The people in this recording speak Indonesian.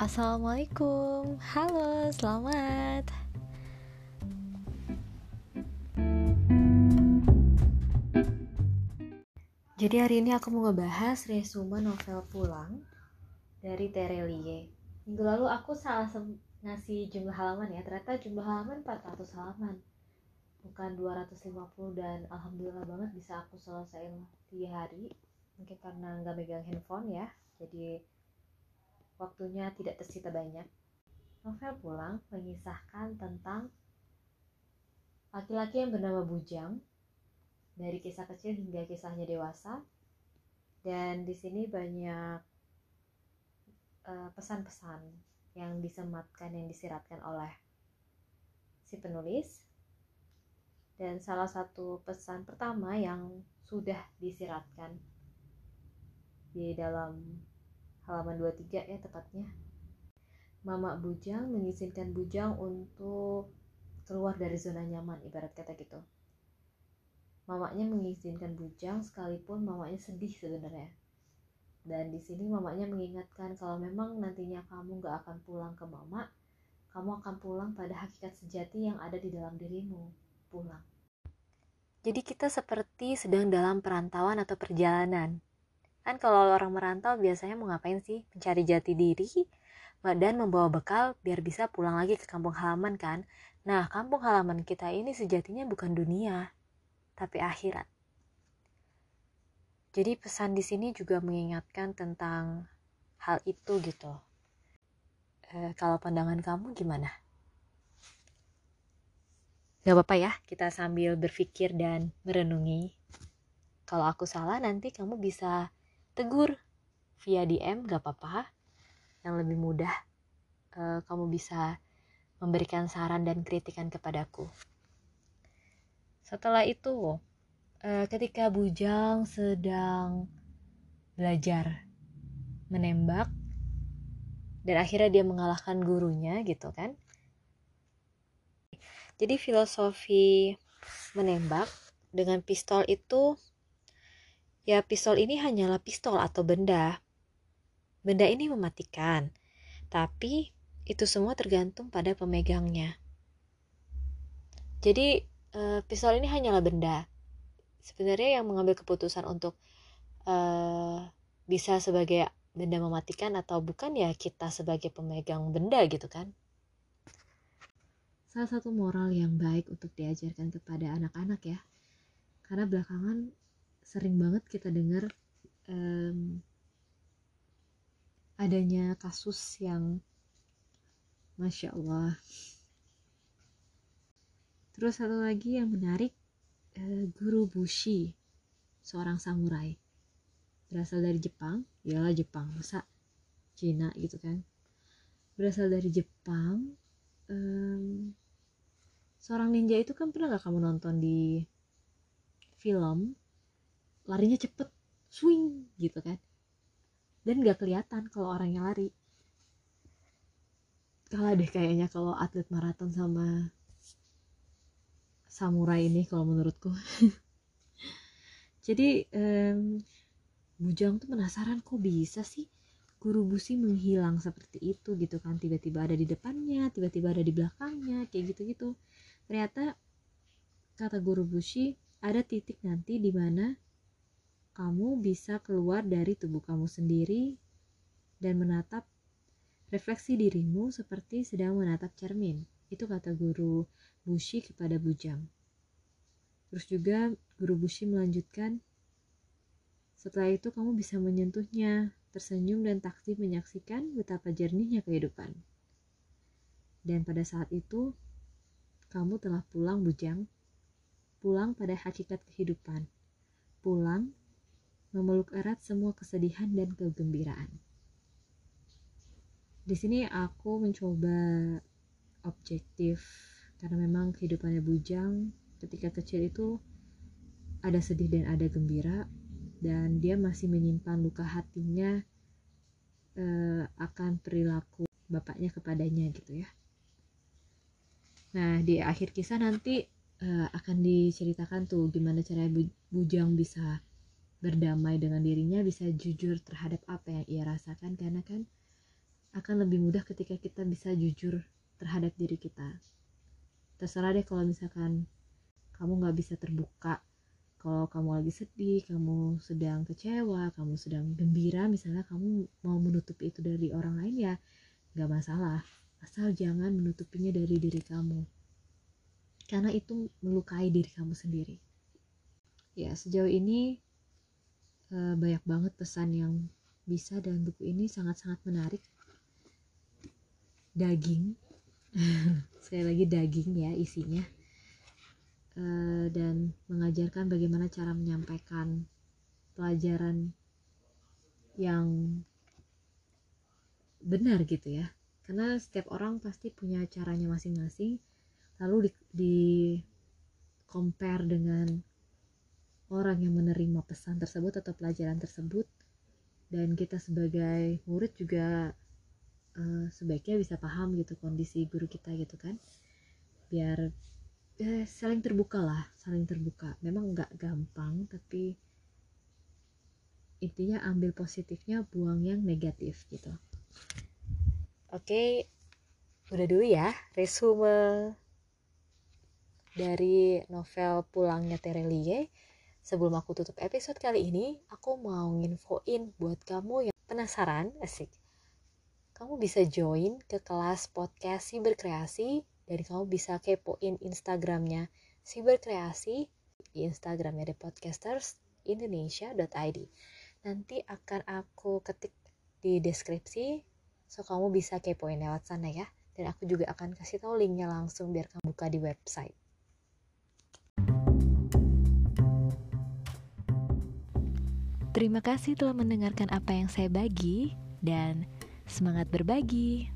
Assalamualaikum, halo, selamat. Jadi hari ini aku mau ngebahas resume novel Pulang dari Terelie. Minggu lalu aku salah ngasih jumlah halaman ya, ternyata jumlah halaman 400 halaman. Bukan 250 dan alhamdulillah banget bisa aku selesaiin 3 hari. Mungkin karena nggak megang handphone ya, jadi waktunya tidak tersita banyak. Novel Pulang mengisahkan tentang laki-laki yang bernama Bujang dari kisah kecil hingga kisahnya dewasa dan di sini banyak eh, pesan-pesan uh, yang disematkan yang disiratkan oleh si penulis dan salah satu pesan pertama yang sudah disiratkan di dalam halaman 23 ya tepatnya. Mama Bujang mengizinkan Bujang untuk keluar dari zona nyaman ibarat kata gitu. Mamanya mengizinkan Bujang sekalipun mamanya sedih sebenarnya. Dan di sini mamanya mengingatkan kalau memang nantinya kamu gak akan pulang ke mama, kamu akan pulang pada hakikat sejati yang ada di dalam dirimu. Pulang. Jadi kita seperti sedang dalam perantauan atau perjalanan Kan kalau orang merantau biasanya mau ngapain sih? Mencari jati diri dan membawa bekal biar bisa pulang lagi ke kampung halaman kan. Nah, kampung halaman kita ini sejatinya bukan dunia, tapi akhirat. Jadi pesan di sini juga mengingatkan tentang hal itu gitu. E, kalau pandangan kamu gimana? Gak apa-apa ya, kita sambil berpikir dan merenungi. Kalau aku salah nanti kamu bisa tegur. Via DM gak apa-apa. Yang lebih mudah uh, kamu bisa memberikan saran dan kritikan kepadaku. Setelah itu uh, ketika Bujang sedang belajar menembak dan akhirnya dia mengalahkan gurunya gitu kan? Jadi filosofi menembak dengan pistol itu Ya, pistol ini hanyalah pistol atau benda. Benda ini mematikan, tapi itu semua tergantung pada pemegangnya. Jadi, uh, pistol ini hanyalah benda. Sebenarnya yang mengambil keputusan untuk uh, bisa sebagai benda mematikan atau bukan ya kita sebagai pemegang benda gitu kan. Salah satu moral yang baik untuk diajarkan kepada anak-anak ya. Karena belakangan sering banget kita dengar um, adanya kasus yang masya Allah. Terus satu lagi yang menarik uh, guru Bushi seorang samurai. Berasal dari Jepang. Iyalah Jepang. Masa Cina gitu kan? Berasal dari Jepang. Um, seorang ninja itu kan pernah gak kamu nonton di film larinya cepet swing gitu kan. Dan gak kelihatan kalau orang yang lari. Kalah deh kayaknya kalau atlet maraton sama samurai ini kalau menurutku. Jadi um, Bujang tuh penasaran kok bisa sih guru busi menghilang seperti itu gitu kan? Tiba-tiba ada di depannya tiba-tiba ada di belakangnya kayak gitu-gitu. Ternyata kata guru busi ada titik nanti di mana kamu bisa keluar dari tubuh kamu sendiri dan menatap refleksi dirimu seperti sedang menatap cermin. Itu kata guru Bushi kepada Bujang. Terus juga guru Bushi melanjutkan, setelah itu kamu bisa menyentuhnya, tersenyum dan takti menyaksikan betapa jernihnya kehidupan. Dan pada saat itu, kamu telah pulang Bujang, pulang pada hakikat kehidupan, pulang memeluk erat semua kesedihan dan kegembiraan. Di sini aku mencoba objektif karena memang kehidupannya bujang ketika kecil itu ada sedih dan ada gembira dan dia masih menyimpan luka hatinya uh, akan perilaku bapaknya kepadanya gitu ya. Nah di akhir kisah nanti uh, akan diceritakan tuh gimana cara Bujang bisa berdamai dengan dirinya bisa jujur terhadap apa yang ia rasakan karena kan akan lebih mudah ketika kita bisa jujur terhadap diri kita. Terserah deh kalau misalkan kamu nggak bisa terbuka kalau kamu lagi sedih, kamu sedang kecewa, kamu sedang gembira, misalnya kamu mau menutupi itu dari orang lain ya nggak masalah, asal jangan menutupinya dari diri kamu, karena itu melukai diri kamu sendiri. Ya sejauh ini eh, banyak banget pesan yang bisa dan buku ini sangat-sangat menarik. Daging, sekali lagi daging ya isinya. Eh, dan mengajarkan bagaimana cara menyampaikan pelajaran yang benar gitu ya. Karena setiap orang pasti punya caranya masing-masing. Lalu di, di compare dengan orang yang menerima pesan tersebut atau pelajaran tersebut. Dan kita sebagai murid juga uh, sebaiknya bisa paham gitu kondisi guru kita gitu kan. Biar eh, saling terbuka lah saling terbuka. Memang nggak gampang tapi intinya ambil positifnya buang yang negatif gitu. Oke udah dulu ya resume dari novel Pulangnya Terelie sebelum aku tutup episode kali ini aku mau nginfoin buat kamu yang penasaran asik. Kamu bisa join ke kelas podcast berkreasi dan kamu bisa kepoin Instagramnya Siberkreasi di Instagramnya The Podcasters Indonesia.id nanti akan aku ketik di deskripsi so kamu bisa kepoin lewat sana ya. Dan aku juga akan kasih tahu linknya langsung biar kamu buka di website Terima kasih telah mendengarkan apa yang saya bagi dan semangat berbagi.